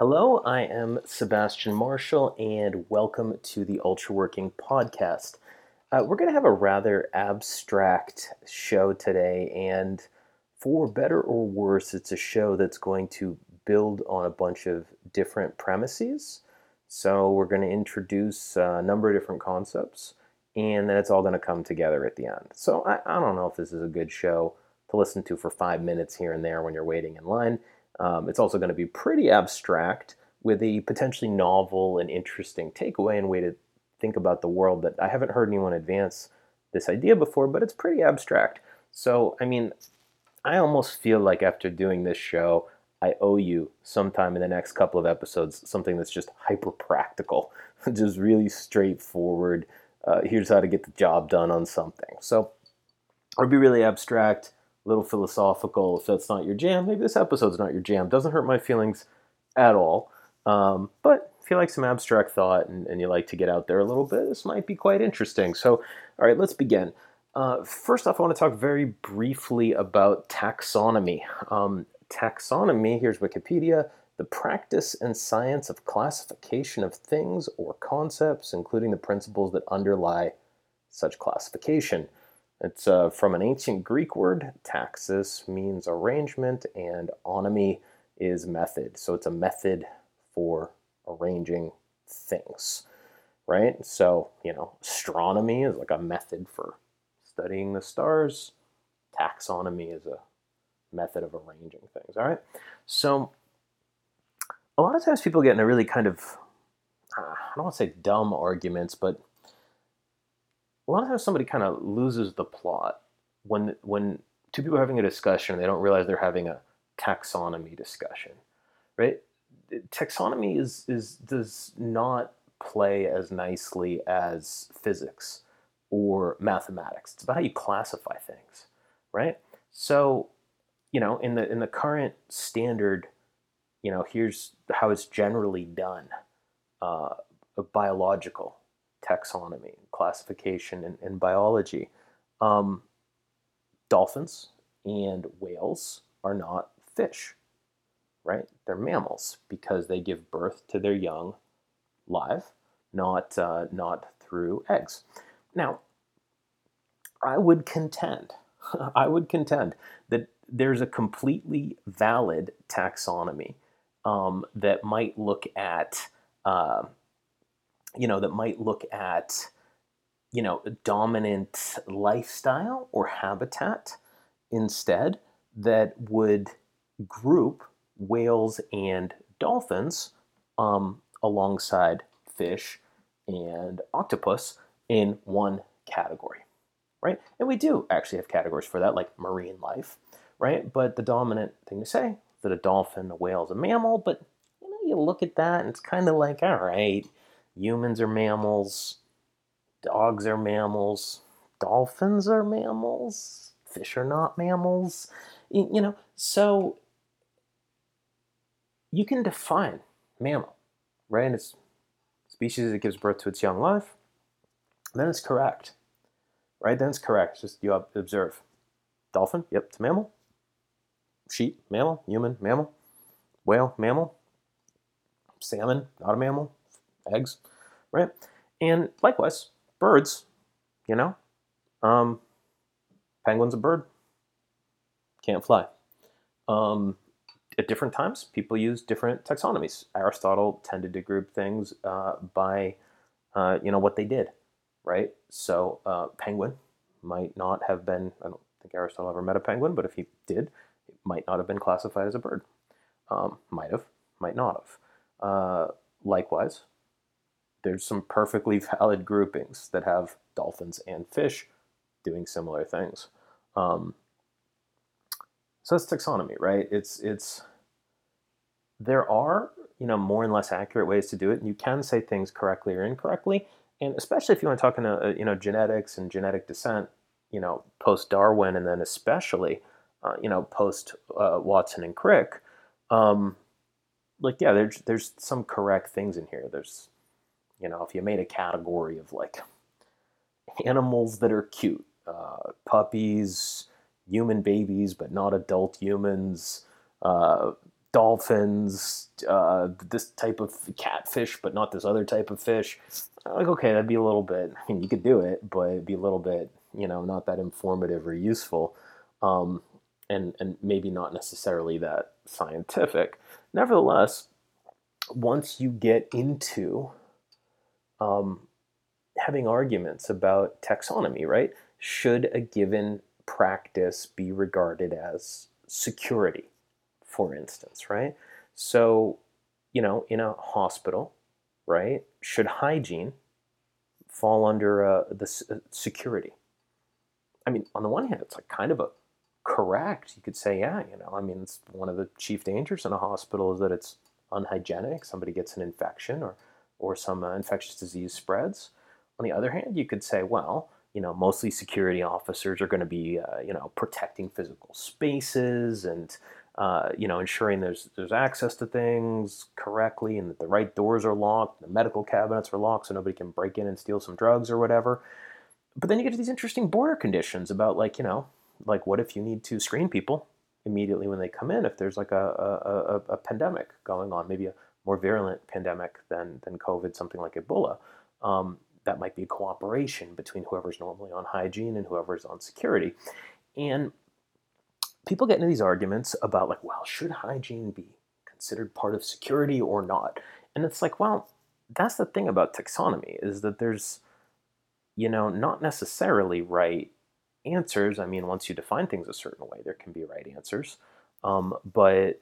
Hello, I am Sebastian Marshall, and welcome to the Ultraworking Podcast. Uh, we're going to have a rather abstract show today, and for better or worse, it's a show that's going to build on a bunch of different premises. So, we're going to introduce a number of different concepts, and then it's all going to come together at the end. So, I, I don't know if this is a good show to listen to for five minutes here and there when you're waiting in line. Um, it's also going to be pretty abstract with a potentially novel and interesting takeaway and way to think about the world that I haven't heard anyone advance this idea before, but it's pretty abstract. So, I mean, I almost feel like after doing this show, I owe you sometime in the next couple of episodes something that's just hyper practical, just really straightforward. Uh, here's how to get the job done on something. So, it'll be really abstract a little philosophical. If that's not your jam, maybe this episode's not your jam. Doesn't hurt my feelings at all. Um, but if you like some abstract thought and, and, you like to get out there a little bit, this might be quite interesting. So, all right, let's begin. Uh, first off, I want to talk very briefly about taxonomy. Um, taxonomy, here's Wikipedia, the practice and science of classification of things or concepts, including the principles that underlie such classification. It's uh, from an ancient Greek word. Taxis means arrangement, and onomy is method. So it's a method for arranging things, right? So, you know, astronomy is like a method for studying the stars, taxonomy is a method of arranging things, all right? So, a lot of times people get in a really kind of, uh, I don't want to say dumb arguments, but a lot of times somebody kind of loses the plot when when two people are having a discussion and they don't realize they're having a taxonomy discussion right? Taxonomy is is does not play as nicely as physics or mathematics. It's about how you classify things right? So you know in the in the current standard you know here's how it's generally done uh, biological taxonomy, classification, and, and biology. Um, dolphins and whales are not fish, right? They're mammals because they give birth to their young live, not uh, not through eggs. Now, I would contend, I would contend that there's a completely valid taxonomy um, that might look at uh, you know, that might look at, you know, a dominant lifestyle or habitat instead that would group whales and dolphins um, alongside fish and octopus in one category, right? And we do actually have categories for that, like marine life, right? But the dominant thing to say that a dolphin, a whale is a mammal, but you know, you look at that and it's kind of like, all right, humans are mammals, dogs are mammals, dolphins are mammals, fish are not mammals. You know, so you can define mammal, right? And It's species that gives birth to its young life. Then it's correct, right? Then it's correct. Just you observe. Dolphin, yep, it's mammal. Sheep, mammal. Human, mammal. Whale, mammal. Salmon, not a mammal eggs, right? And likewise, birds, you know, um, penguin's a bird, can't fly. Um, at different times, people use different taxonomies. Aristotle tended to group things uh, by, uh, you know, what they did, right? So, uh, penguin might not have been. I don't think Aristotle ever met a penguin, but if he did, it might not have been classified as a bird. Um, might have, might not have. Uh, likewise, there's some perfectly valid groupings that have dolphins and fish doing similar things. Um, so it's taxonomy, right? It's it's there are you know more and less accurate ways to do it, and you can say things correctly or incorrectly, and especially if you want to talk in a, you know genetics and genetic descent, you know post Darwin, and then especially uh, you know post uh, Watson and Crick. Um, like yeah, there's there's some correct things in here. There's you know, if you made a category of like animals that are cute, uh, puppies, human babies, but not adult humans, uh, dolphins, uh, this type of catfish, but not this other type of fish. Like, okay, that'd be a little bit. I mean, you could do it, but it'd be a little bit, you know, not that informative or useful, um, and and maybe not necessarily that scientific. Nevertheless, once you get into um, having arguments about taxonomy, right? Should a given practice be regarded as security, for instance, right? So, you know, in a hospital, right, should hygiene fall under uh, the uh, security? I mean, on the one hand, it's like kind of a correct. You could say, yeah, you know, I mean, it's one of the chief dangers in a hospital is that it's unhygienic. Somebody gets an infection or, or some uh, infectious disease spreads. On the other hand, you could say, well, you know, mostly security officers are going to be, uh, you know, protecting physical spaces and, uh, you know, ensuring there's there's access to things correctly and that the right doors are locked, the medical cabinets are locked, so nobody can break in and steal some drugs or whatever. But then you get to these interesting border conditions about, like, you know, like what if you need to screen people immediately when they come in if there's like a, a, a, a pandemic going on, maybe a more virulent pandemic than than COVID, something like Ebola. Um, that might be cooperation between whoever's normally on hygiene and whoever's on security. And people get into these arguments about, like, well, should hygiene be considered part of security or not? And it's like, well, that's the thing about taxonomy is that there's, you know, not necessarily right answers. I mean, once you define things a certain way, there can be right answers. Um, but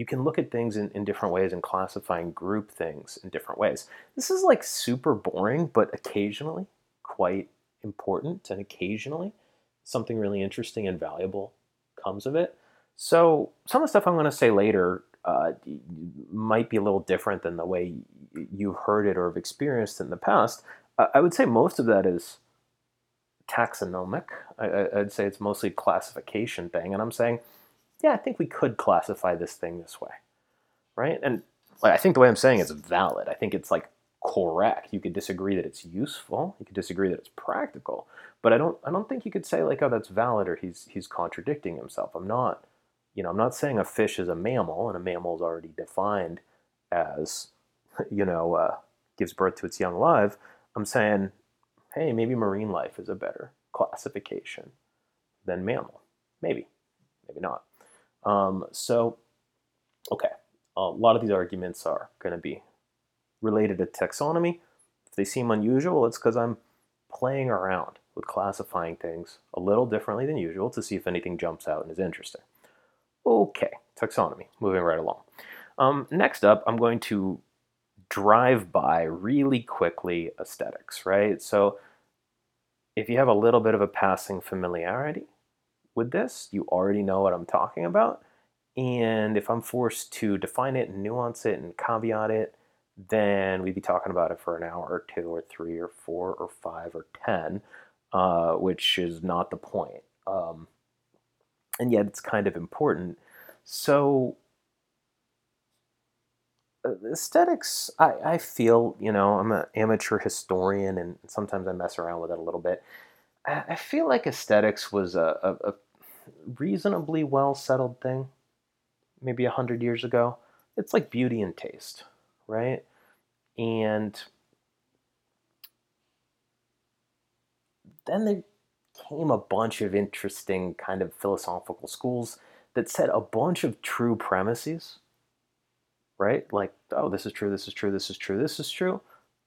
you can look at things in, in different ways and classify and group things in different ways. This is like super boring, but occasionally quite important, and occasionally something really interesting and valuable comes of it. So, some of the stuff I'm going to say later uh, might be a little different than the way you've heard it or have experienced in the past. I would say most of that is taxonomic. I, would say it's mostly classification thing, and I'm saying yeah, I think we could classify this thing this way, right? And I think the way I'm saying it's valid. I think it's like correct. You could disagree that it's useful. You could disagree that it's practical, but I don't. I don't think you could say like, oh, that's valid or he's he's contradicting himself. I'm not. You know, I'm not saying a fish is a mammal and a mammal is already defined as, you know, uh, gives birth to its young live. I'm saying, hey, maybe marine life is a better classification than mammal. Maybe, maybe not. Um, so, okay, a lot of these arguments are going to be related to taxonomy. If they seem unusual, it's because I'm playing around with classifying things a little differently than usual to see if anything jumps out and is interesting. Okay, taxonomy, moving right along. Um, next up, I'm going to drive by really quickly aesthetics, right? So if you have a little bit of a passing familiarity with this. You already know what I'm talking about. And if I'm forced to define it and nuance it and caveat it, then we'd be talking about it for an hour or two or three or four or five or ten, uh, which is not the point. Um, and yet it's kind of important. So, uh, aesthetics, I, I feel, you know, I'm an amateur historian and sometimes I mess around with it a little bit. I feel like aesthetics was a, a, a reasonably well settled thing, maybe a hundred years ago. It's like beauty and taste, right? And then there came a bunch of interesting kind of philosophical schools that said a bunch of true premises, right? Like, oh, this is true, this is true, this is true, this is true,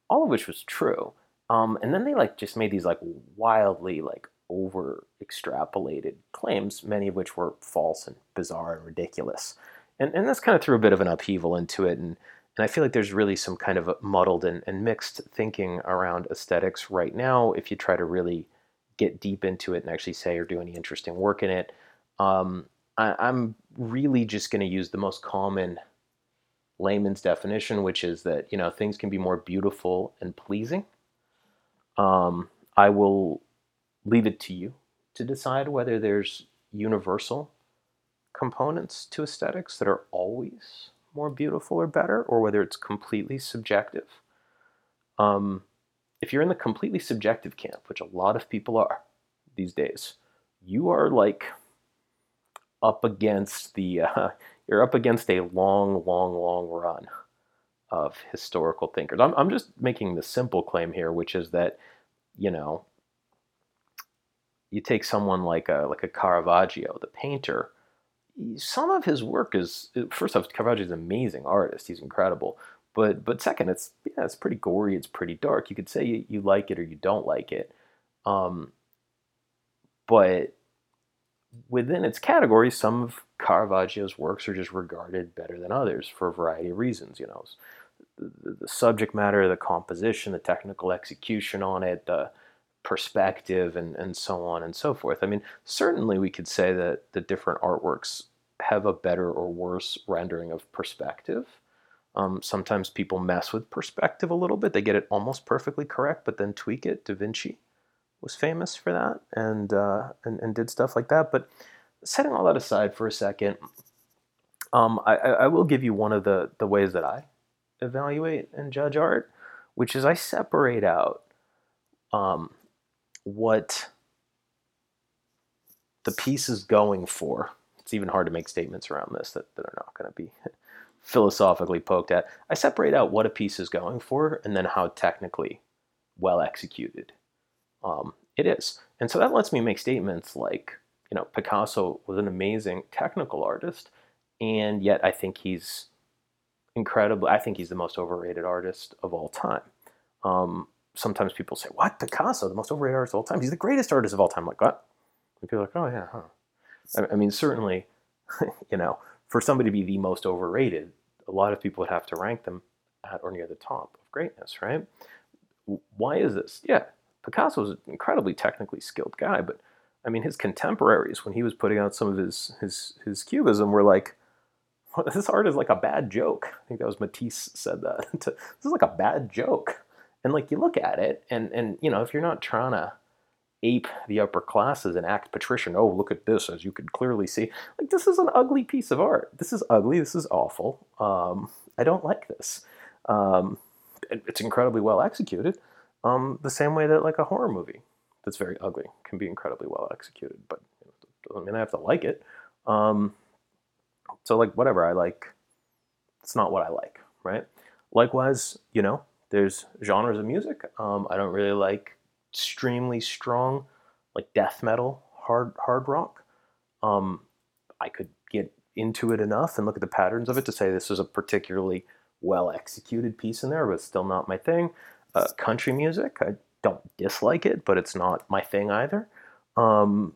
all of which was true. Um, and then they like just made these like wildly like over extrapolated claims, many of which were false and bizarre and ridiculous. And, and that's kind of threw a bit of an upheaval into it. And, and I feel like there's really some kind of muddled and, and mixed thinking around aesthetics right now if you try to really get deep into it and actually say or do any interesting work in it. Um, I, I'm really just going to use the most common layman's definition, which is that you know things can be more beautiful and pleasing. Um, I will leave it to you to decide whether there's universal components to aesthetics that are always more beautiful or better, or whether it's completely subjective. Um, if you're in the completely subjective camp, which a lot of people are these days, you are like up against the uh, you're up against a long, long, long run of historical thinkers. I'm, I'm just making the simple claim here, which is that, you know, you take someone like a like a Caravaggio, the painter. Some of his work is first off, Caravaggio is an amazing artist. He's incredible. But but second, it's yeah, it's pretty gory. It's pretty dark. You could say you, you like it or you don't like it. Um, but within its category, some of Caravaggio's works are just regarded better than others for a variety of reasons. You know, the, the subject matter, the composition, the technical execution on it, the perspective, and, and so on and so forth. I mean, certainly we could say that the different artworks have a better or worse rendering of perspective. Um, sometimes people mess with perspective a little bit. They get it almost perfectly correct, but then tweak it. Da Vinci was famous for that and, uh, and, and did stuff like that. But setting all that aside for a second, um, I, I will give you one of the, the ways that I evaluate and judge art, which is I separate out um, what the piece is going for. It's even hard to make statements around this that, that are not going to be philosophically poked at. I separate out what a piece is going for and then how technically well executed um, it is. And so that lets me make statements like, you know, Picasso was an amazing technical artist, and yet I think he's incredible. I think he's the most overrated artist of all time. Um, sometimes people say, "What Picasso, the most overrated artist of all time? He's the greatest artist of all time." I'm like what? And people are like, "Oh yeah, huh." I, I mean, certainly, you know, for somebody to be the most overrated, a lot of people would have to rank them at or near the top of greatness, right? Why is this? Yeah, Picasso was an incredibly technically skilled guy, but I mean, his contemporaries, when he was putting out some of his his his cubism, were like, "This art is like a bad joke." I think that was Matisse said that. this is like a bad joke, and like you look at it, and and you know, if you're not trying to ape the upper classes and act patrician, oh look at this, as you can clearly see, like this is an ugly piece of art. This is ugly. This is awful. Um, I don't like this. Um, it's incredibly well executed um, the same way that like a horror movie that's very ugly can be incredibly well executed, but doesn't mean I have to like it. Um, so like whatever I like, it's not what I like, right? Likewise, you know, there's genres of music. Um, I don't really like extremely strong, like death metal, hard hard rock. Um, I could get into it enough and look at the patterns of it to say this is a particularly well executed piece in there, but it's still not my thing. Uh, country music, I don't dislike it, but it's not my thing either. Um,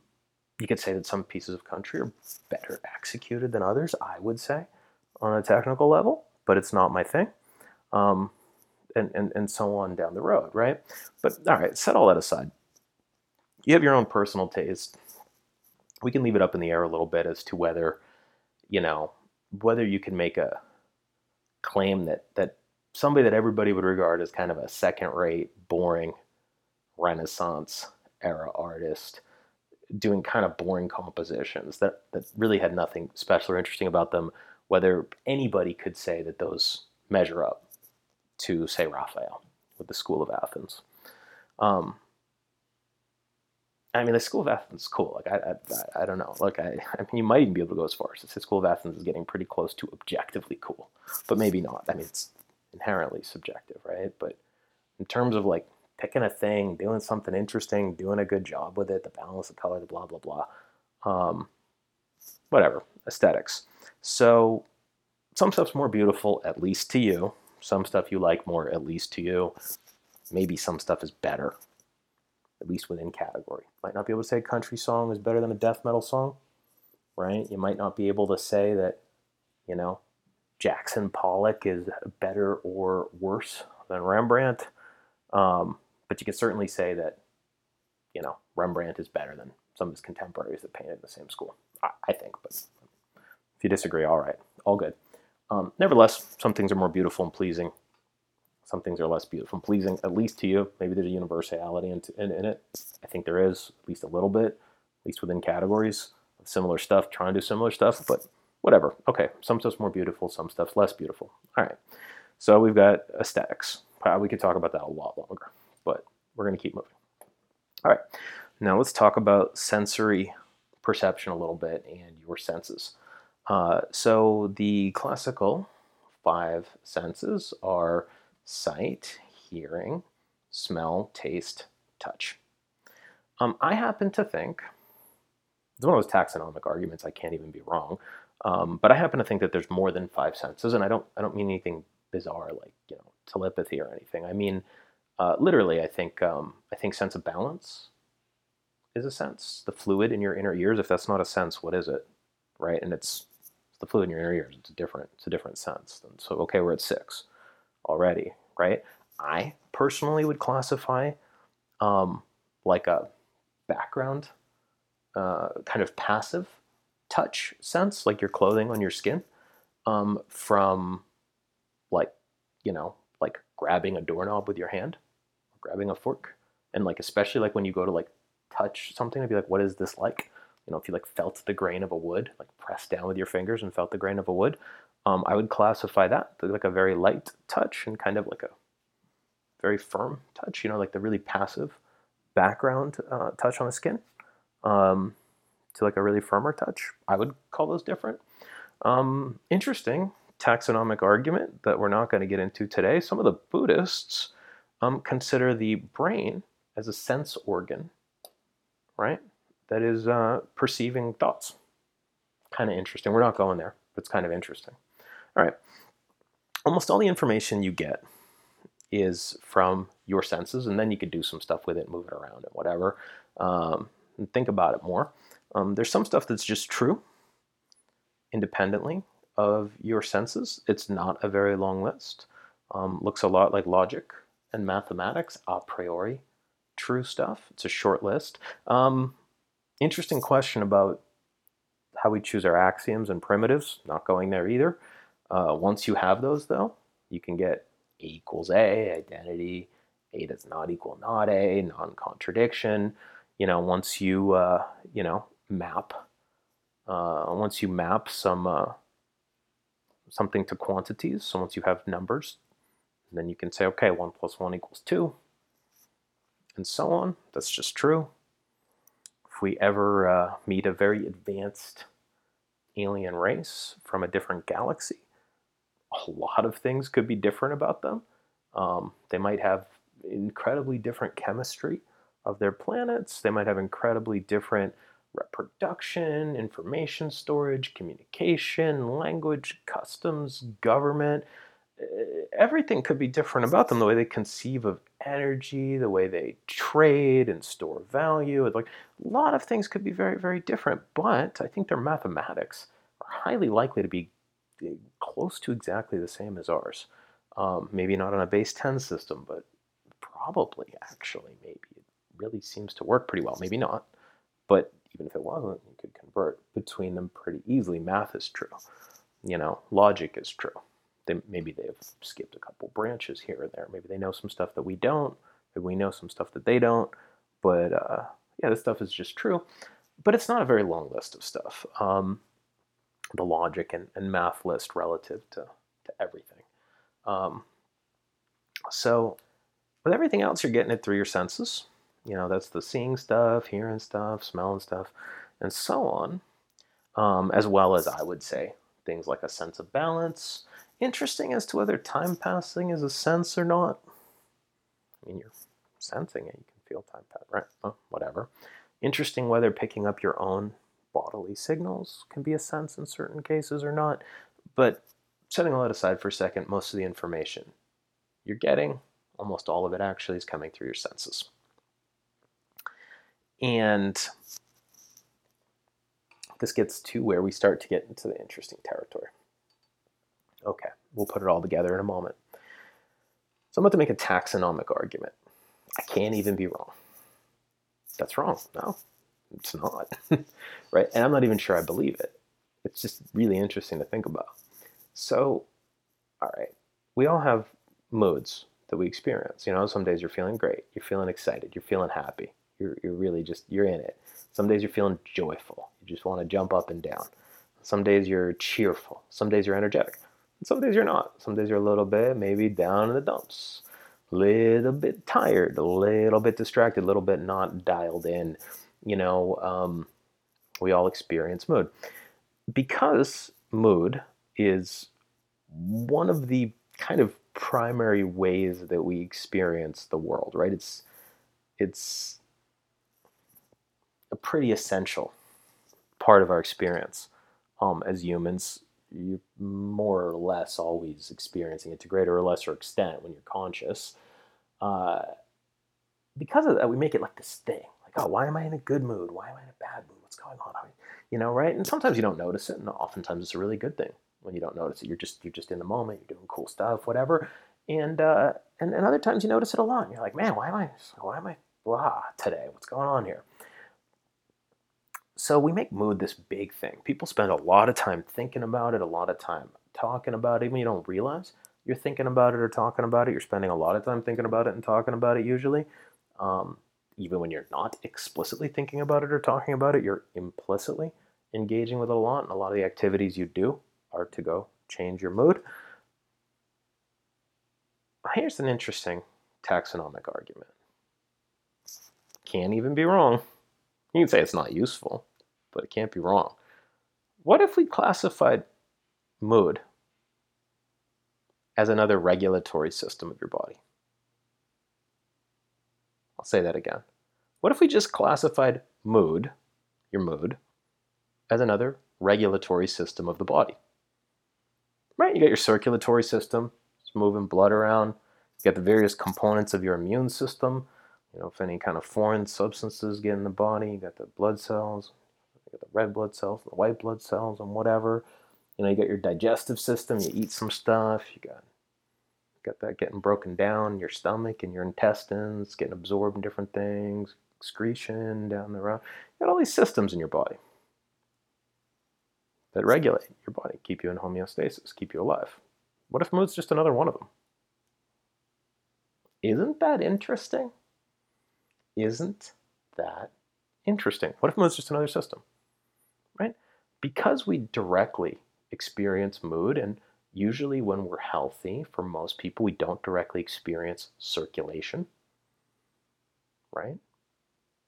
you could say that some pieces of country are better executed than others, I would say, on a technical level, but it's not my thing. Um, and, and, and so on down the road, right? But all right, set all that aside. You have your own personal taste. We can leave it up in the air a little bit as to whether, you know, whether you can make a claim that that somebody that everybody would regard as kind of a second rate, boring Renaissance era artist doing kind of boring compositions that, that really had nothing special or interesting about them, whether anybody could say that those measure up to, say, Raphael with the School of Athens. Um, I mean, the School of Athens is cool. Like, I, I, I don't know. Like, I, I mean, you might even be able to go as far as to say School of Athens is getting pretty close to objectively cool, but maybe not. I mean, it's inherently subjective, right? But in terms of like picking a thing, doing something interesting, doing a good job with it, the balance, the color, the blah blah blah, um, whatever aesthetics. So some stuff's more beautiful, at least to you. Some stuff you like more, at least to you. Maybe some stuff is better, at least within category. Might not be able to say a country song is better than a death metal song, right? You might not be able to say that, you know, Jackson Pollock is better or worse than Rembrandt. Um, but you can certainly say that, you know, Rembrandt is better than some of his contemporaries that painted in the same school. I, I think, but if you disagree, all right, all good. Um, nevertheless, some things are more beautiful and pleasing. Some things are less beautiful and pleasing, at least to you. Maybe there's a universality in, in, in it. I think there is, at least a little bit, at least within categories of similar stuff, trying to do similar stuff. But whatever. Okay, some stuff's more beautiful, some stuff's less beautiful. All right, so we've got aesthetics. We could talk about that a lot longer, but we're going to keep moving. All right, now let's talk about sensory perception a little bit and your senses. Uh, so the classical five senses are sight, hearing, smell, taste, touch. Um, I happen to think it's one of those taxonomic arguments. I can't even be wrong, um, but I happen to think that there's more than five senses, and I don't. I don't mean anything bizarre like you know telepathy or anything. I mean uh, literally. I think. Um, I think sense of balance is a sense. The fluid in your inner ears. If that's not a sense, what is it? Right? And it's, it's the fluid in your inner ears. It's a different. It's a different sense. And so okay, we're at six already. Right? I personally would classify um, like a background uh, kind of passive touch sense, like your clothing on your skin, um, from like, you know, like grabbing a doorknob with your hand, grabbing a fork, and like especially like when you go to like touch something, to be like, what is this like? You know, if you like felt the grain of a wood, like pressed down with your fingers and felt the grain of a wood, um, I would classify that like a very light touch and kind of like a very firm touch. You know, like the really passive background uh, touch on the skin um, to like a really firmer touch. I would call those different. Um, interesting taxonomic argument that we're not going to get into today. Some of the Buddhists um, consider the brain as a sense organ, right? That is uh, perceiving thoughts. Kind of interesting. We're not going there, but it's kind of interesting. All right. Almost all the information you get is from your senses, and then you could do some stuff with it, move it around and whatever, um, and think about it more. Um, there's some stuff that's just true independently of your senses. It's not a very long list. Um, looks a lot like logic and mathematics, a priori true stuff. It's a short list. Um, interesting question about how we choose our axioms and primitives. Not going there either. Uh, once you have those, though, you can get a equals A, identity, A does not equal not A, non-contradiction. You know, once you, uh, you know, map, uh, once you map some, uh, something to quantities, so once you have numbers, then you can say, okay, 1 plus 1 equals 2, and so on. That's just true. If we ever uh, meet a very advanced alien race from a different galaxy, a lot of things could be different about them. Um, they might have incredibly different chemistry of their planets. They might have incredibly different reproduction, information storage, communication, language, customs, government. Uh, everything could be different about them. The way they conceive of energy, the way they trade and store value. Like a lot of things could be very, very different. But I think their mathematics are highly likely to be close to exactly the same as ours. Um, maybe not on a base 10 system, but probably actually maybe it really seems to work pretty well. Maybe not, but even if it wasn't, you could convert between them pretty easily. Math is true. You know, logic is true. They, maybe they've skipped a couple branches here and there. Maybe they know some stuff that we don't. Maybe we know some stuff that they don't. But uh, yeah, this stuff is just true. But it's not a very long list of stuff. Um, the logic and, and math list relative to, to everything. Um, so with everything else, you're getting it through your senses. You know, that's the seeing stuff, hearing stuff, smelling stuff, and so on. Um, as well as, I would say, things like a sense of balance. Interesting as to whether time passing is a sense or not. I mean, you're sensing it. You can feel time pass, right? Oh, whatever. Interesting whether picking up your own bodily signals can be a sense in certain cases or not. But setting all that aside for a second, most of the information you're getting, almost all of it actually, is coming through your senses. And this gets to where we start to get into the interesting territory. Okay, we'll put it all together in a moment. So I'm about to make a taxonomic argument. I can't even be wrong. That's wrong. No, it's not. right? And I'm not even sure I believe it. It's just really interesting to think about. So, all right, we all have moods that we experience. You know, some days you're feeling great, you're feeling excited, you're feeling happy, you're, you're really just, you're in it. Some days you're feeling joyful, you just want to jump up and down. Some days you're cheerful, some days you're energetic, some days you're not. Some days you're a little bit maybe down in the dumps, a little bit tired, a little bit distracted, a little bit not dialed in you know, um, we all experience mood. Because mood is one of the kind of primary ways that we experience the world, right? It's it's a pretty essential part of our experience um, as humans. You're more or less always experiencing it to greater or lesser extent when you're conscious. Uh, because of that, we make it like this thing. Like, oh, why am I in a good mood? Why am I in a bad mood? What's going on? You know, right? And sometimes you don't notice it, and oftentimes it's a really good thing when you don't notice it. You're just you're just in the moment. You're doing cool stuff, whatever. And uh, and and other times you notice it a lot. And you're like, man, why am I why am I blah today? What's going on here? So we make mood this big thing. People spend a lot of time thinking about it, a lot of time talking about it, even you don't realize you're thinking about it or talking about it. You're spending a lot of time thinking about it and talking about it usually. Um, even when you're not explicitly thinking about it or talking about it, you're implicitly engaging with it a lot. And a lot of the activities you do are to go change your mood. Here's an interesting taxonomic argument. Can't even be wrong. You can say it's not useful, but it can't be wrong. What if we classified mood as another regulatory system of your body? I'll say that again. What if we just classified mood, your mood, as another regulatory system of the body? Right? You got your circulatory system, it's moving blood around. You got the various components of your immune system. You know, if any kind of foreign substances get in the body, you got the blood cells, you got the red blood cells, the white blood cells, and whatever. You know, you got your digestive system. You eat some stuff. You got got that getting broken down, in your stomach and your intestines getting absorbed in different things, excretion down the road. You got all these systems in your body that regulate your body, keep you in homeostasis, keep you alive. What if mood's just another one of them? Isn't that interesting? Isn't that interesting? What if mood's just another system? Right? Because we directly experience mood and usually when we're healthy, for most people, we don't directly experience circulation, right?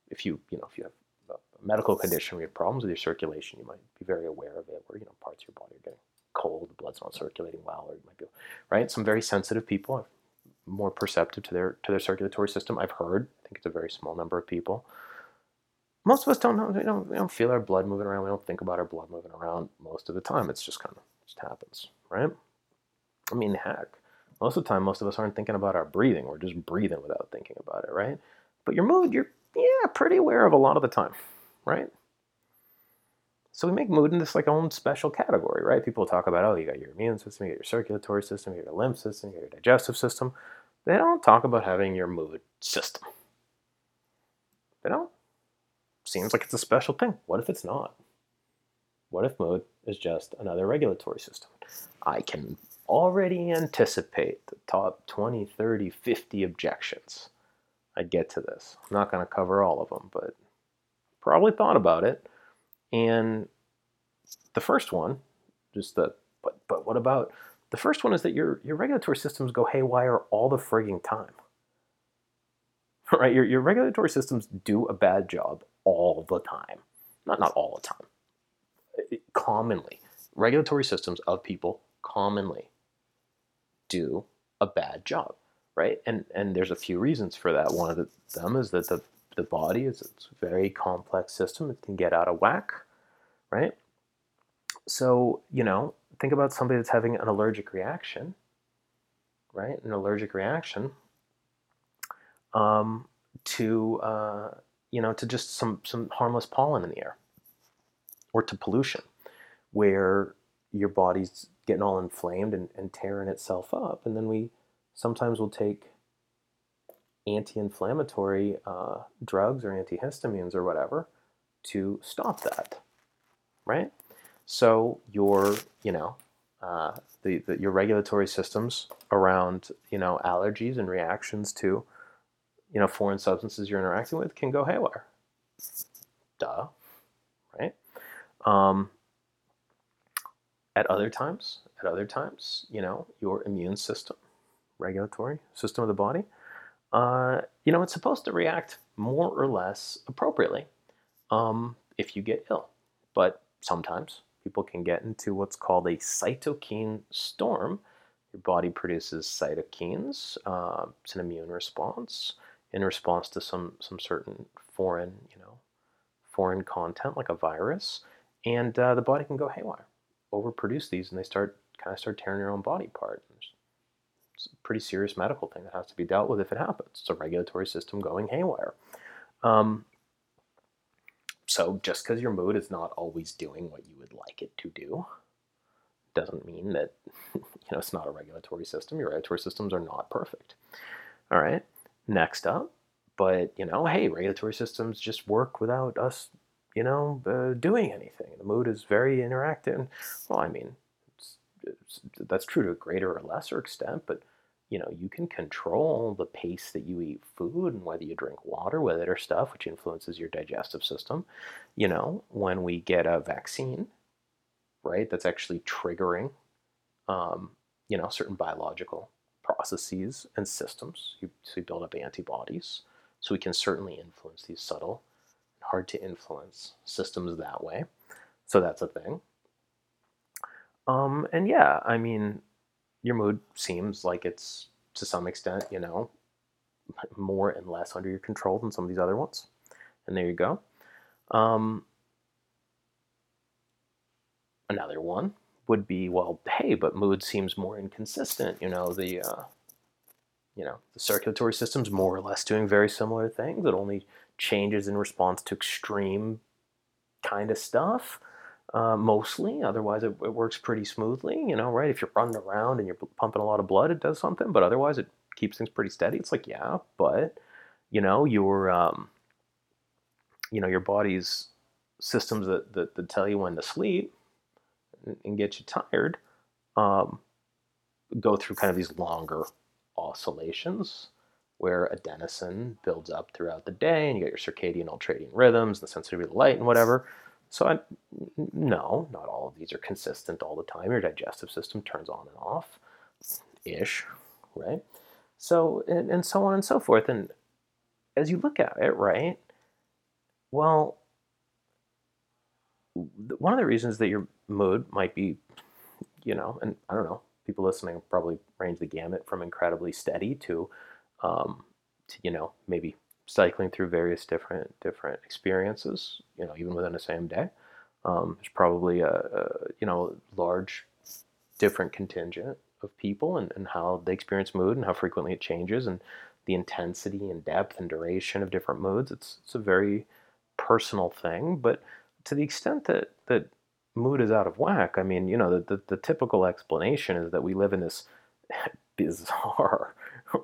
If you, you know, if you have a medical condition where you have problems with your circulation, you might be very aware of it, where, you know, parts of your body are getting cold, the blood's not circulating well, or you might be, right? Some very sensitive people more perceptive to their, to their circulatory system. I've heard, I think it's a very small number of people. Most of us don't know, we don't, we don't feel our blood moving around. We don't think about our blood moving around most of the time. It's just kind of, just happens right? I mean, heck, most of the time, most of us aren't thinking about our breathing. We're just breathing without thinking about it, right? But your mood, you're, yeah, pretty aware of a lot of the time, right? So we make mood in this like own special category, right? People talk about, oh, you got your immune system, you got your circulatory system, you got your lymph system, you got your digestive system. They don't talk about having your mood system. They don't. Seems like it's a special thing. What if it's not? What if mood is just another regulatory system? I can already anticipate the top 20, 30, 50 objections I'd get to this. I'm not going to cover all of them, but probably thought about it. And the first one, just the, but, but what about, the first one is that your, your regulatory systems go haywire all the frigging time. Right? Your, your regulatory systems do a bad job all the time. Not, not all the time. Commonly, regulatory systems of people commonly do a bad job, right? And and there's a few reasons for that. One of the, them is that the the body is a very complex system. It can get out of whack, right? So you know, think about somebody that's having an allergic reaction, right? An allergic reaction um, to uh, you know to just some some harmless pollen in the air, or to pollution, where your body's getting all inflamed and, and tearing itself up. And then we sometimes will take anti-inflammatory uh, drugs or antihistamines or whatever to stop that, right? So your, you know, uh, the, the, your regulatory systems around, you know, allergies and reactions to, you know, foreign substances you're interacting with can go haywire. Duh, right? Um, at other times, at other times, you know, your immune system, regulatory system of the body, uh, you know, it's supposed to react more or less appropriately um, if you get ill. But sometimes people can get into what's called a cytokine storm. Your body produces cytokines. Uh, it's an immune response in response to some some certain foreign, you know, foreign content like a virus, and uh, the body can go haywire, overproduce these, and they start kind of start tearing your own body apart. It's a pretty serious medical thing that has to be dealt with if it happens. It's a regulatory system going haywire. Um, so just because your mood is not always doing what you would like it to do, doesn't mean that you know it's not a regulatory system. Your regulatory systems are not perfect. All right. Next up, but you know, hey, regulatory systems just work without us, you know, uh, doing anything. The mood is very interactive. Well, I mean, it's, it's, that's true to a greater or lesser extent, but you know, you can control the pace that you eat food and whether you drink water with it or stuff, which influences your digestive system. You know, when we get a vaccine, right, that's actually triggering, um, you know, certain biological processes and systems. You, so you build up antibodies. So we can certainly influence these subtle, hard to influence systems that way. So that's a thing. Um, and yeah, I mean, your mood seems like it's to some extent, you know, more and less under your control than some of these other ones. And there you go. Um, another one would be, well, hey, but mood seems more inconsistent. You know, the uh, you know the circulatory system's more or less doing very similar things. It only changes in response to extreme kind of stuff uh, mostly. Otherwise, it, it, works pretty smoothly. You know, right? If you're running around and you're pumping a lot of blood, it does something. But otherwise, it keeps things pretty steady. It's like, yeah, but you know, your um, you know your body's systems that, that, that tell you when to sleep and, get you tired um, go through kind of these longer oscillations where adenosine builds up throughout the day and you get your circadian ultradian rhythms, the sensitivity to light and whatever. So I, no, not all of these are consistent all the time. Your digestive system turns on and off, ish, right? So and, and so on and so forth. And as you look at it, right? Well, one of the reasons that your mood might be, you know, and I don't know, people listening probably range the gamut from incredibly steady to, um, to you know, maybe cycling through various different different experiences, you know, even within the same day. Um, there's probably a, a, you know large different contingent of people and, and how they experience mood and how frequently it changes and the intensity and depth and duration of different moods. It's it's a very personal thing, but to the extent that that mood is out of whack, I mean, you know, the, the, the typical explanation is that we live in this bizarre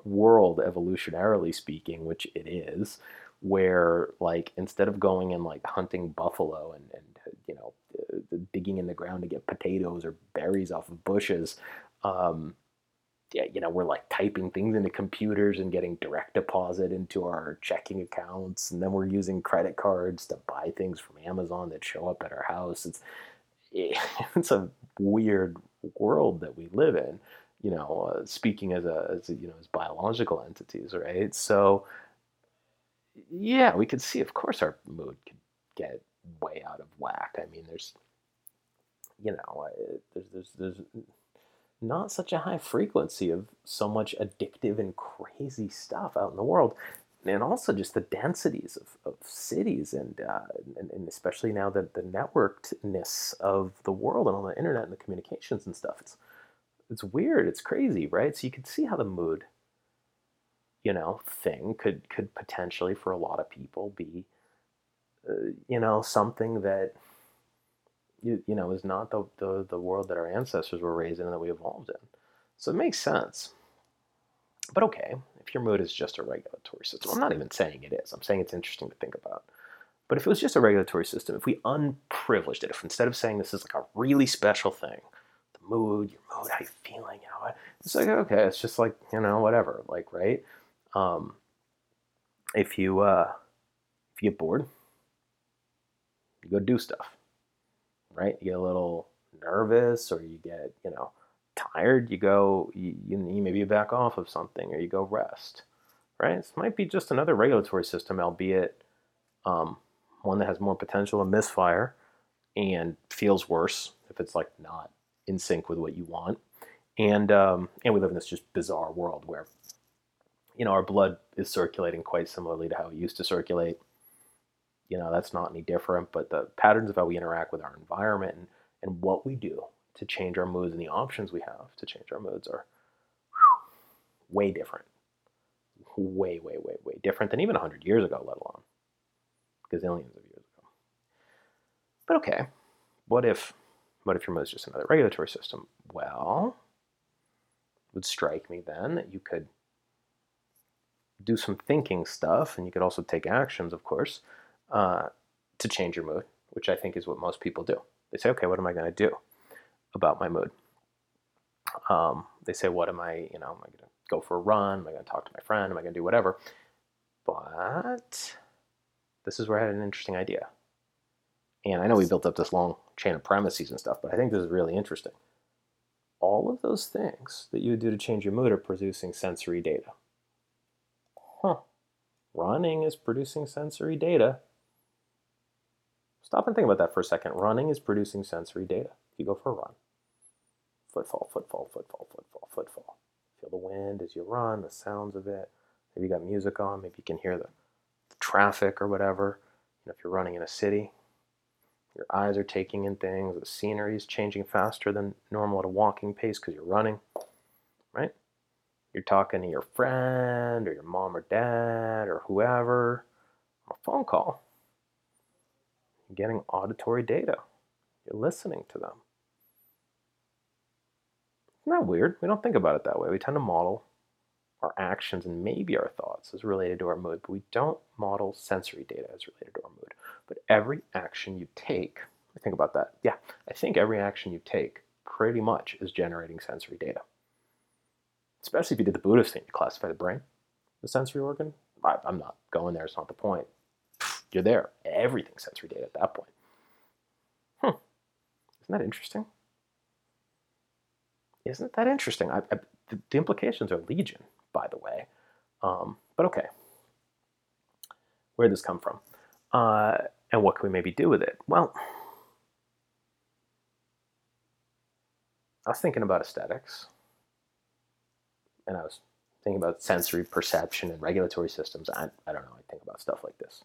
world evolutionarily speaking, which it is, where like instead of going and like hunting buffalo and, and you know uh, digging in the ground to get potatoes or berries off of bushes, um, yeah, you know, we're like typing things into computers and getting direct deposit into our checking accounts, and then we're using credit cards to buy things from Amazon that show up at our house. It's it's a weird world that we live in you know, uh, speaking as a, as a, you know, as biological entities, right? So, yeah, we could see, of course, our mood could get way out of whack. I mean, there's, you know, there's, there's, there's not such a high frequency of so much addictive and crazy stuff out in the world. And also just the densities of, of cities and, uh, and, and especially now that the networkedness of the world and on the internet and the communications and stuff. It's, it's weird. It's crazy, right? So you can see how the mood, you know, thing could could potentially for a lot of people be, uh, you know, something that you, you know is not the, the the world that our ancestors were raised in and that we evolved in. So it makes sense. But okay, if your mood is just a regulatory system, I'm not even saying it is. I'm saying it's interesting to think about. But if it was just a regulatory system, if we unprivileged it, if instead of saying this is like a really special thing, mood, your mood, how you feeling, you know. It's like okay, it's just like you know whatever, like right. Um, if you uh, if you get bored, you go do stuff, right? You get a little nervous, or you get you know tired. You go, you, you, maybe you back off of something, or you go rest, right? This might be just another regulatory system, albeit um, one that has more potential to misfire and feels worse if it's like not in sync with what you want. And um, and we live in this just bizarre world where you know our blood is circulating quite similarly to how it used to circulate. You know that's not any different, but the patterns of how we interact with our environment and, and what we do to change our moods and the options we have to change our moods are whew, way different. Way, way, way, way different than even 100 years ago, let alone gazillions of years ago. But okay, what if what if your mood is just another regulatory system? Well, it would strike me then that you could do some thinking stuff, and you could also take actions, of course, uh, to change your mood, which I think is what most people do. They say, okay, what am I going to do about my mood? Um, they say, what am I, you know, am I going to go for a run? Am I going to talk to my friend? Am I going to do whatever? But this is where I had an interesting idea. And I know we built up this long chain of premises and stuff, but I think this is really interesting. All of those things that you would do to change your mood are producing sensory data. Huh. Running is producing sensory data. Stop and think about that for a second. Running is producing sensory data. If you go for a run, footfall, footfall, footfall, footfall, footfall. Feel the wind as you run, the sounds of it. Maybe you got music on, maybe you can hear the, traffic or whatever. You know, if you're running in a city, your eyes are taking in things, the scenery is changing faster than normal at a walking pace because you're running, right? You're talking to your friend or your mom or dad or whoever on a phone call you're getting auditory data. You're listening to them. Isn't that weird? We don't think about it that way. We tend to model our actions and maybe our thoughts as related to our mood, but we don't model sensory data as related to our mood. But every action you take, think about that. Yeah, I think every action you take pretty much is generating sensory data. Especially if you did the Buddhist thing, you classify the brain, the sensory organ. I, I'm not going there, it's not the point you're there. Everything's sensory data at that point. Hmm. Isn't that interesting? Isn't that interesting? I, I, the, the, implications are legion, by the way. Um, but okay. Where did this come from? Uh, and what can we maybe do with it? Well, I was thinking about aesthetics, and I was thinking about sensory perception and regulatory systems. I, I don't know, I think about stuff like this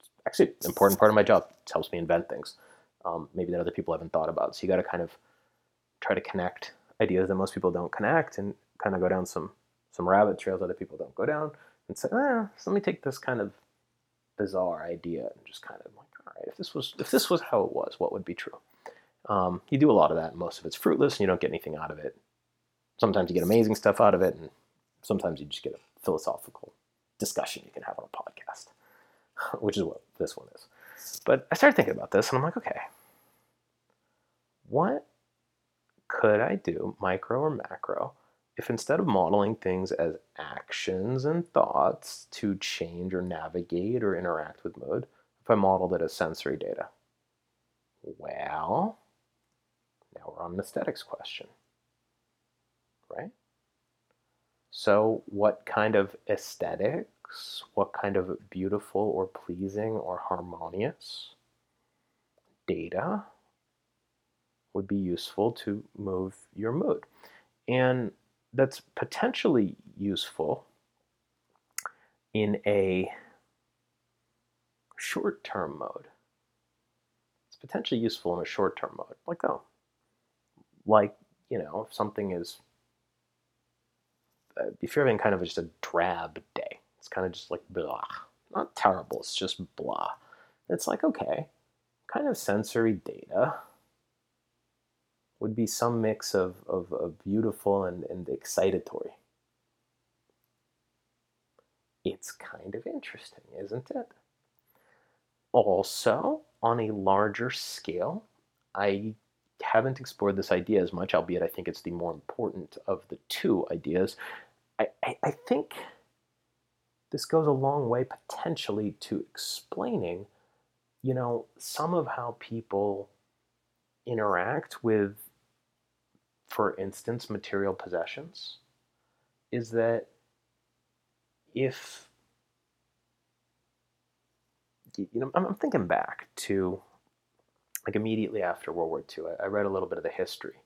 It's actually an important part of my job. It helps me invent things, um, maybe that other people haven't thought about. So you got to kind of try to connect ideas that most people don't connect, and kind of go down some some rabbit trails other people don't go down, and say, so let me take this kind of bizarre idea and just kind of like, all right, if this was if this was how it was, what would be true? Um, you do a lot of that, most of it's fruitless, and you don't get anything out of it. Sometimes you get amazing stuff out of it, and sometimes you just get a philosophical discussion you can have on a podcast. which is what this one is. But I started thinking about this and I'm like, okay, what could I do, micro or macro, if instead of modeling things as actions and thoughts to change or navigate or interact with mood, if I modeled it as sensory data? Well, now we're on an aesthetics question, right? So, what kind of aesthetics, what kind of beautiful or pleasing or harmonious data would be useful to move your mood. And that's potentially useful in a short term mode. It's potentially useful in a short term mode. Like, oh, like, you know, if something is, uh, if you're having kind of just a drab day, it's kind of just like blah. Not terrible, it's just blah. It's like, okay, kind of sensory data would be some mix of, of, of beautiful and, and excitatory. It's kind of interesting, isn't it? Also, on a larger scale, I haven't explored this idea as much, albeit I think it's the more important of the two ideas. I, I, I think this goes a long way potentially to explaining, you know, some of how people interact with, for instance, material possessions. Is that if, you know, I'm, thinking back to like immediately after World War II. I, I read a little bit of the history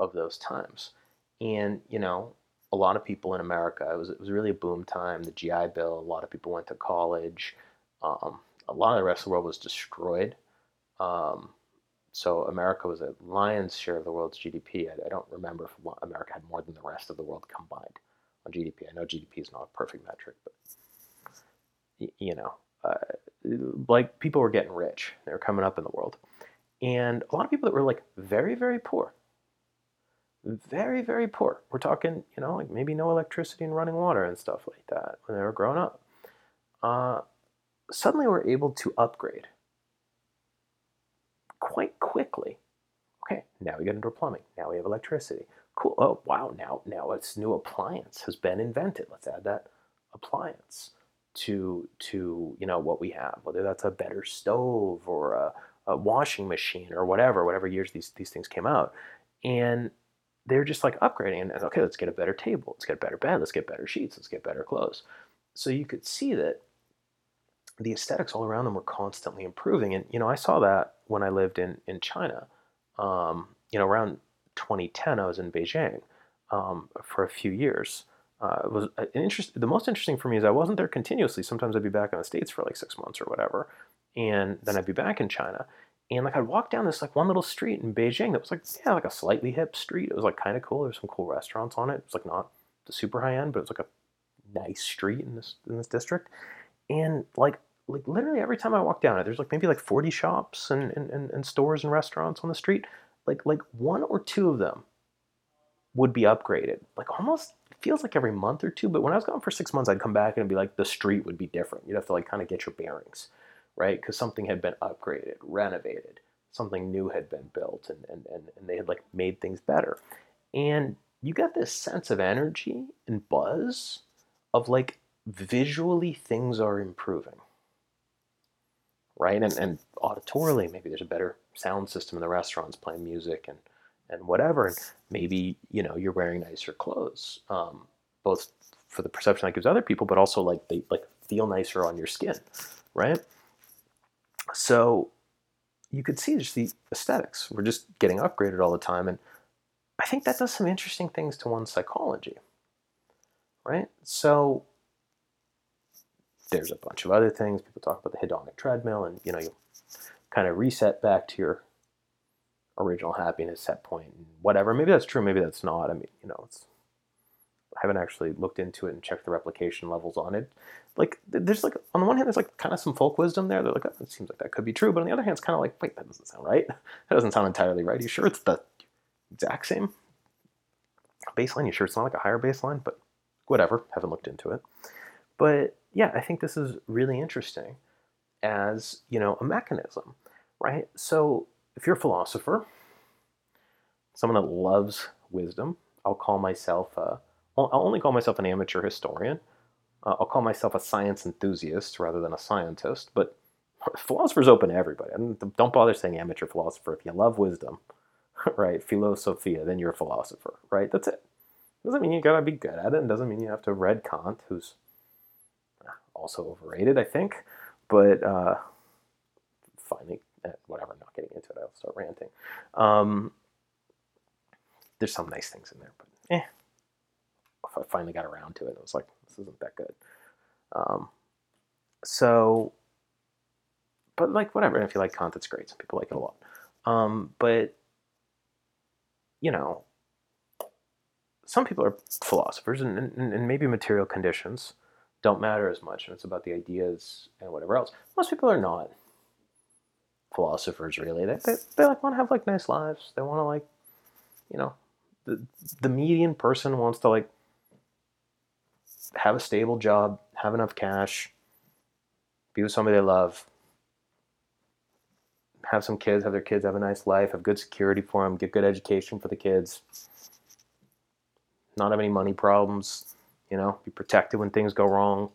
of those times, and you know, a lot of people in America. It was it was really a boom time. The GI Bill. A lot of people went to college. Um, a lot of the rest of the world was destroyed. Um, so America was a lion's share of the world's GDP. I, I, don't remember if America had more than the rest of the world combined on GDP. I know GDP is not a perfect metric, but you know, uh, like people were getting rich. They were coming up in the world, and a lot of people that were like very very poor, very very poor. We're talking, you know, like maybe no electricity and running water and stuff like that when they were growing up. Uh, suddenly, were able to upgrade quite quickly. Okay, now we get into plumbing. Now we have electricity. Cool. Oh wow! Now now a new appliance has been invented. Let's add that appliance to to you know what we have, whether that's a better stove or a, a washing machine or whatever, whatever years these these things came out, and they're just like upgrading and okay, let's get a better table, let's get a better bed, let's get better sheets, let's get better clothes. So you could see that the aesthetics all around them were constantly improving, and you know I saw that when I lived in in China. Um, you know, around 2010, I was in Beijing um, for a few years uh, it was an interest. The most interesting for me is I wasn't there continuously. Sometimes I'd be back in the states for like six months or whatever, and then I'd be back in China. And like I'd walk down this like one little street in Beijing that was like yeah like a slightly hip street. It was like kind of cool. There's some cool restaurants on it. It was like not the super high end, but it was like a nice street in this in this district. And like like literally every time I walk down it, there's like maybe like 40 shops and, and, and, stores and restaurants on the street. Like like one or two of them would be upgraded. Like almost feels like every month or two. But when I was gone for six months, I'd come back and it'd be like the street would be different. You'd have to like kind of get your bearings, right? Because something had been upgraded, renovated, something new had been built, and, and, and, and they had like made things better. And you get this sense of energy and buzz of like visually things are improving right and, and auditorily maybe there's a better sound system in the restaurants playing music and and whatever. And maybe, you know, you're wearing nicer clothes, um, both for the perception that gives other people, but also like they like feel nicer on your skin, right? So you could see just the aesthetics. We're just getting upgraded all the time. And I think that does some interesting things to one's psychology, right? So there's a bunch of other things. People talk about the hedonic treadmill, and you know, you kind of reset back to your original happiness set point and whatever. Maybe that's true, maybe that's not. I mean, you know, it's I haven't actually looked into it and checked the replication levels on it. Like, there's like on the one hand, there's like kind of some folk wisdom there. They're like, oh, it seems like that could be true, but on the other hand, it's kind of like, wait, that doesn't sound right. That doesn't sound entirely right. Are you sure it's the exact same baseline? You sure it's not like a higher baseline? But whatever, haven't looked into it. But yeah, I think this is really interesting as you know a mechanism, right? So if you're a philosopher, someone that loves wisdom, I'll call myself a, I'll only call myself an amateur historian. Uh, I'll call myself a science enthusiast rather than a scientist. But philosophers open to everybody. don't bother saying amateur philosopher. If you love wisdom, right, philosophia, then you're a philosopher, right? That's it. Doesn't mean you gotta be good at it, and doesn't mean you have to read Kant, who's also overrated, I think. But uh, finally, Eh, whatever, I'm not getting into it. I'll start ranting. Um, there's some nice things in there, but eh. I finally got around to it. I was like, this isn't that good. Um, so, but like whatever. And if you like Kant, it's great. Some people like it a lot. Um, but you know, some people are philosophers, and, and, and maybe material conditions don't matter as much, and it's about the ideas and whatever else. Most people are not philosophers really. They, they, they like want to have like nice lives. They want to like, you know, the the median person wants to like have a stable job, have enough cash, be with somebody they love, have some kids, have their kids have a nice life, have good security for them, get good education for the kids, not have any money problems, you know, be protected when things go wrong,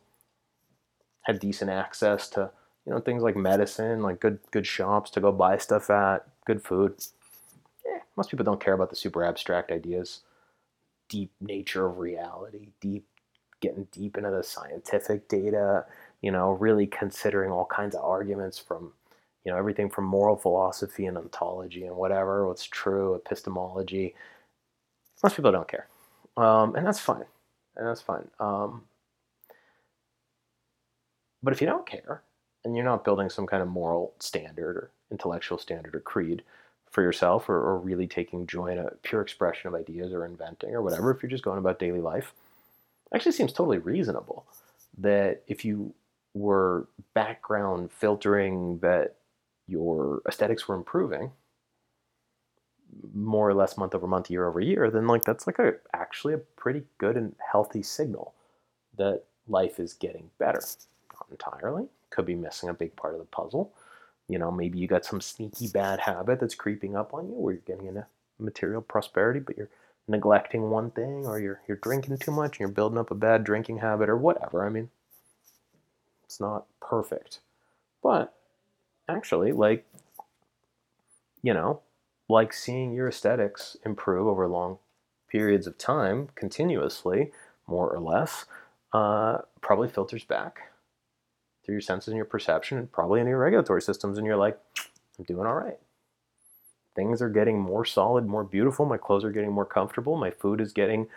have decent access to you know things like medicine, like good good shops to go buy stuff at, good food. Eh, most people don't care about the super abstract ideas, deep nature of reality, deep getting deep into the scientific data. You know, really considering all kinds of arguments from you know everything from moral philosophy and ontology and whatever what's true epistemology most people don't care um, and that's fine and that's fine. Um, but if you don't care and you're not building some kind of moral standard or intellectual standard or creed for yourself or, or really taking joy in a pure expression of ideas or inventing or whatever if you're just going about daily life actually seems totally reasonable that if you were background filtering that your aesthetics were improving more or less month over month, year over year, then like that's like a actually a pretty good and healthy signal that life is getting better. Not entirely. Could be missing a big part of the puzzle. You know, maybe you got some sneaky bad habit that's creeping up on you where you're getting into material prosperity, but you're neglecting one thing or you're you're drinking too much and you're building up a bad drinking habit or whatever. I mean, it's not perfect. But actually, like, you know, like seeing your aesthetics improve over long periods of time, continuously, more or less, uh, probably filters back through your senses and your perception, and probably in your regulatory systems, and you're like, I'm doing all right. Things are getting more solid, more beautiful. My clothes are getting more comfortable. My food is getting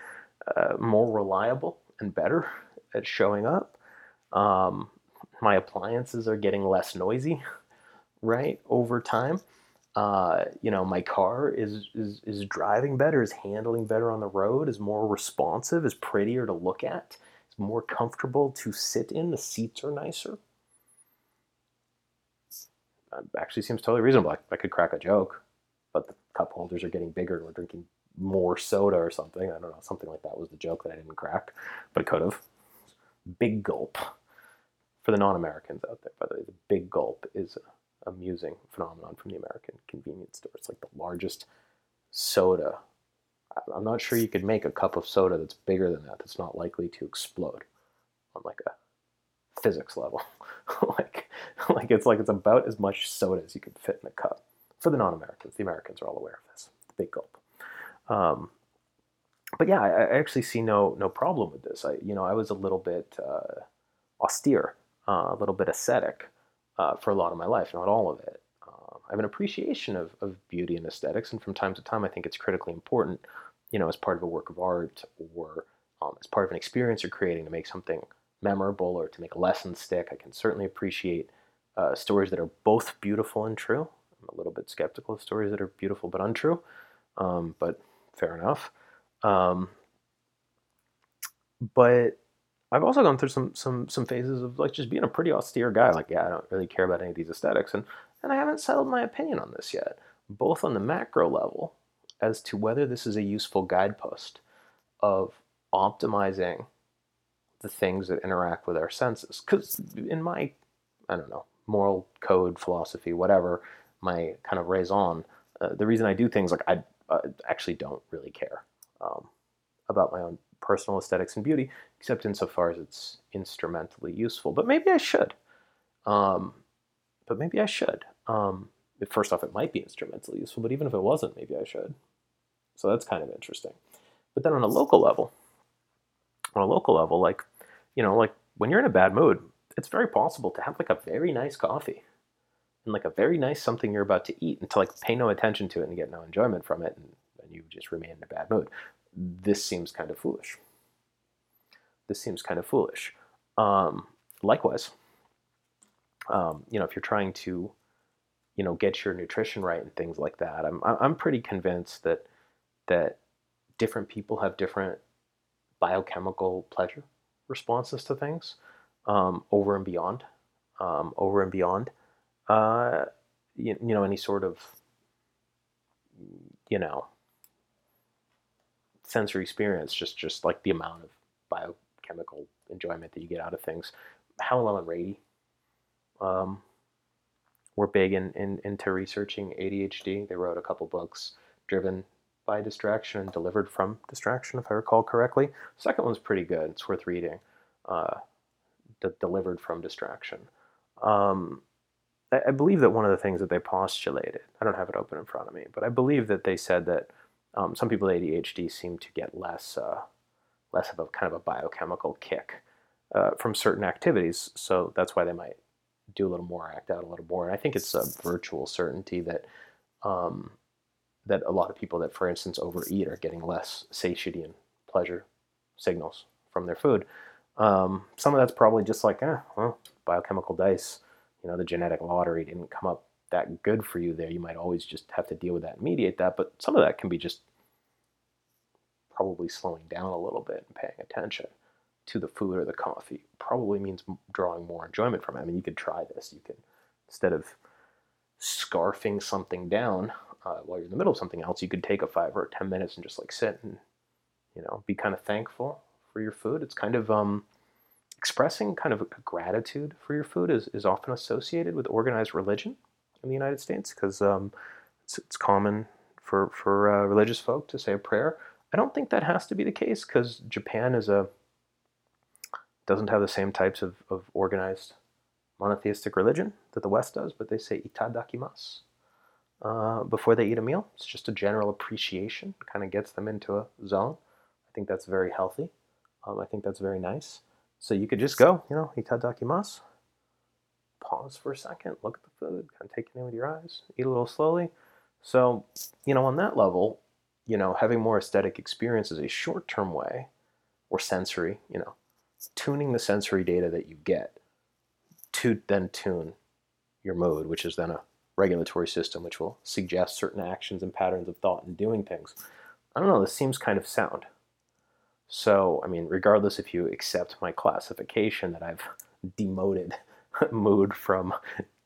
uh, more reliable and better at showing up. Um, my appliances are getting less noisy, right, over time. Uh, you know, my car is, is is driving better, is handling better on the road, is more responsive, is prettier to look at, is more comfortable to sit in. The seats are nicer. Actually, seems totally reasonable. I, I could crack a joke, but the cup holders are getting bigger, and we're drinking more soda or something. I don't know, something like that was the joke that I didn't crack, but could have. Big gulp for the non-Americans out there, by the way, the big gulp is a amusing phenomenon from the American convenience store. It's like the largest soda. I'm not sure you could make a cup of soda that's bigger than that. That's not likely to explode on like a physics level. like, like it's like it's about as much soda as you could fit in a cup. For the non-Americans, the Americans are all aware of this. The big gulp. Um, but yeah, I, I, actually see no no problem with this. I you know I was a little bit uh, austere uh, a little bit ascetic uh, for a lot of my life, not all of it. Uh, I have an appreciation of, of beauty and aesthetics, and from time to time, I think it's critically important, you know, as part of a work of art or um, as part of an experience you're creating to make something memorable or to make a lesson stick. I can certainly appreciate uh, stories that are both beautiful and true. I'm a little bit skeptical of stories that are beautiful but untrue, um, but fair enough. Um, but I've also gone through some some some phases of like just being a pretty austere guy. Like, yeah, I don't really care about any of these aesthetics, and and I haven't settled my opinion on this yet, both on the macro level as to whether this is a useful guidepost of optimizing the things that interact with our senses. Because in my, I don't know, moral code, philosophy, whatever, my kind of raison, uh, the reason I do things like I uh, actually don't really care um, about my own personal aesthetics and beauty, except insofar as it's instrumentally useful. But maybe I should. Um, but maybe I should. Um, first off, it might be instrumentally useful, but even if it wasn't, maybe I should. So that's kind of interesting. But then on a local level, on a local level, like, you know, like when you're in a bad mood, it's very possible to have like a very nice coffee and like a very nice something you're about to eat and to like pay no attention to it and get no enjoyment from it and, and you just remain in a bad mood this seems kind of foolish. This seems kind of foolish. Um, likewise, um, you know, if you're trying to, you know, get your nutrition right and things like that, I'm I'm pretty convinced that that different people have different biochemical pleasure responses to things um, over and beyond, um, over and beyond, uh, you, you know, any sort of, you know, sensory experience, just just like the amount of biochemical enjoyment that you get out of things. Hallowell and Ratey um, were big in, in, into researching ADHD. They wrote a couple books driven by distraction and delivered from distraction, if I recall correctly. Second one's pretty good. It's worth reading. Uh, delivered from distraction. Um, I, I, believe that one of the things that they postulated, I don't have it open in front of me, but I believe that they said that um, some people with ADHD seem to get less, uh, less of a kind of a biochemical kick uh, from certain activities. So that's why they might do a little more, act out a little more. And I think it's a virtual certainty that um, that a lot of people that, for instance, overeat are getting less satiety and pleasure signals from their food. Um, some of that's probably just like, eh, well, biochemical dice. You know, the genetic lottery didn't come up that good for you there. You might always just have to deal with that and mediate that. But some of that can be just probably slowing down a little bit and paying attention to the food or the coffee. Probably means drawing more enjoyment from it. I mean, you could try this. You can, instead of scarfing something down uh, while you're in the middle of something else, you could take a five or 10 minutes and just like sit and, you know, be kind of thankful for your food. It's kind of, um, expressing kind of gratitude for your food is, is often associated with organized religion in the United States because um, it's, it's, common for, for uh, religious folk to say a prayer. I don't think that has to be the case because Japan is a doesn't have the same types of, of organized monotheistic religion that the West does, but they say itadakimasu uh, before they eat a meal. It's just a general appreciation, kind of gets them into a zone. I think that's very healthy. Um, I think that's very nice. So you could just go, you know, itadakimasu. Pause for a second, look at the food, kind of take it in with your eyes, eat a little slowly. So, you know, on that level, you know, having more aesthetic experience is a short term way, or sensory, you know, tuning the sensory data that you get to then tune your mood, which is then a regulatory system which will suggest certain actions and patterns of thought and doing things. I don't know, this seems kind of sound. So, I mean, regardless if you accept my classification that I've demoted mood from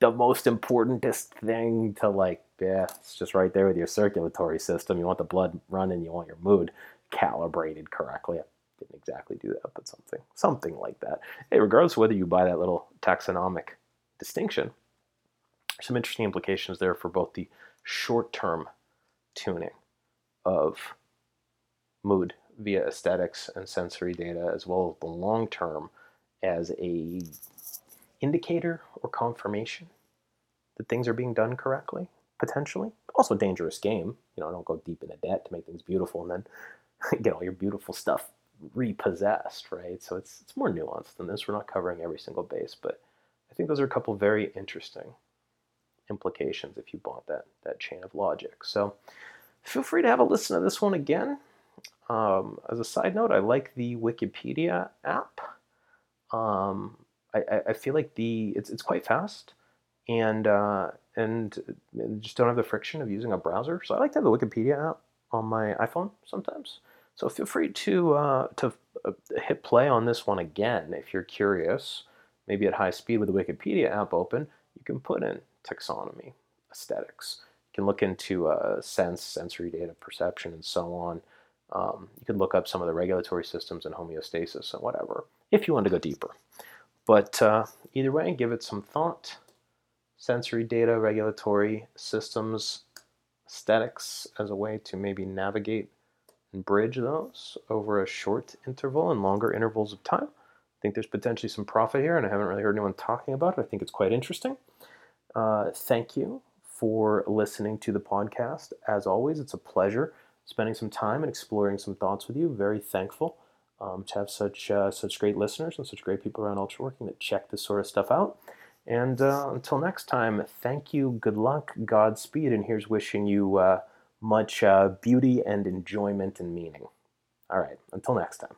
the most importantest thing to like, yeah, it's just right there with your circulatory system. You want the blood running, you want your mood calibrated correctly. I didn't exactly do that, but something, something like that. Hey, regardless whether you buy that little taxonomic distinction, some interesting implications there for both the short-term tuning of mood via aesthetics and sensory data, as well as the long term as a indicator or confirmation that things are being done correctly, potentially. Also, a dangerous game. You know, don't go deep into debt to make things beautiful and then get all your beautiful stuff repossessed, right? So it's it's more nuanced than this. We're not covering every single base, but I think those are a couple very interesting implications if you bought that that chain of logic. So feel free to have a listen to this one again. Um, as a side note, I like the Wikipedia app. Um, I, I, feel like the it's it's quite fast, and uh, and just don't have the friction of using a browser. So I like to have the Wikipedia app on my iPhone sometimes. So feel free to uh, to uh, hit play on this one again if you're curious. Maybe at high speed with the Wikipedia app open, you can put in taxonomy, aesthetics. You can look into uh, sense, sensory data, perception, and so on. Um, you could look up some of the regulatory systems and homeostasis and whatever if you want to go deeper. But uh, either way, give it some thought. Sensory data, regulatory systems, aesthetics as a way to maybe navigate and bridge those over a short interval and longer intervals of time. I think there's potentially some profit here, and I haven't really heard anyone talking about it. I think it's quite interesting. Uh, thank you for listening to the podcast. As always, it's a pleasure spending some time and exploring some thoughts with you. Very thankful um, to have such uh, such great listeners and such great people around Ultraworking that check this sort of stuff out. And uh, until next time, thank you, good luck, Godspeed, and here's wishing you uh, much uh, beauty and enjoyment and meaning. All right, until next time.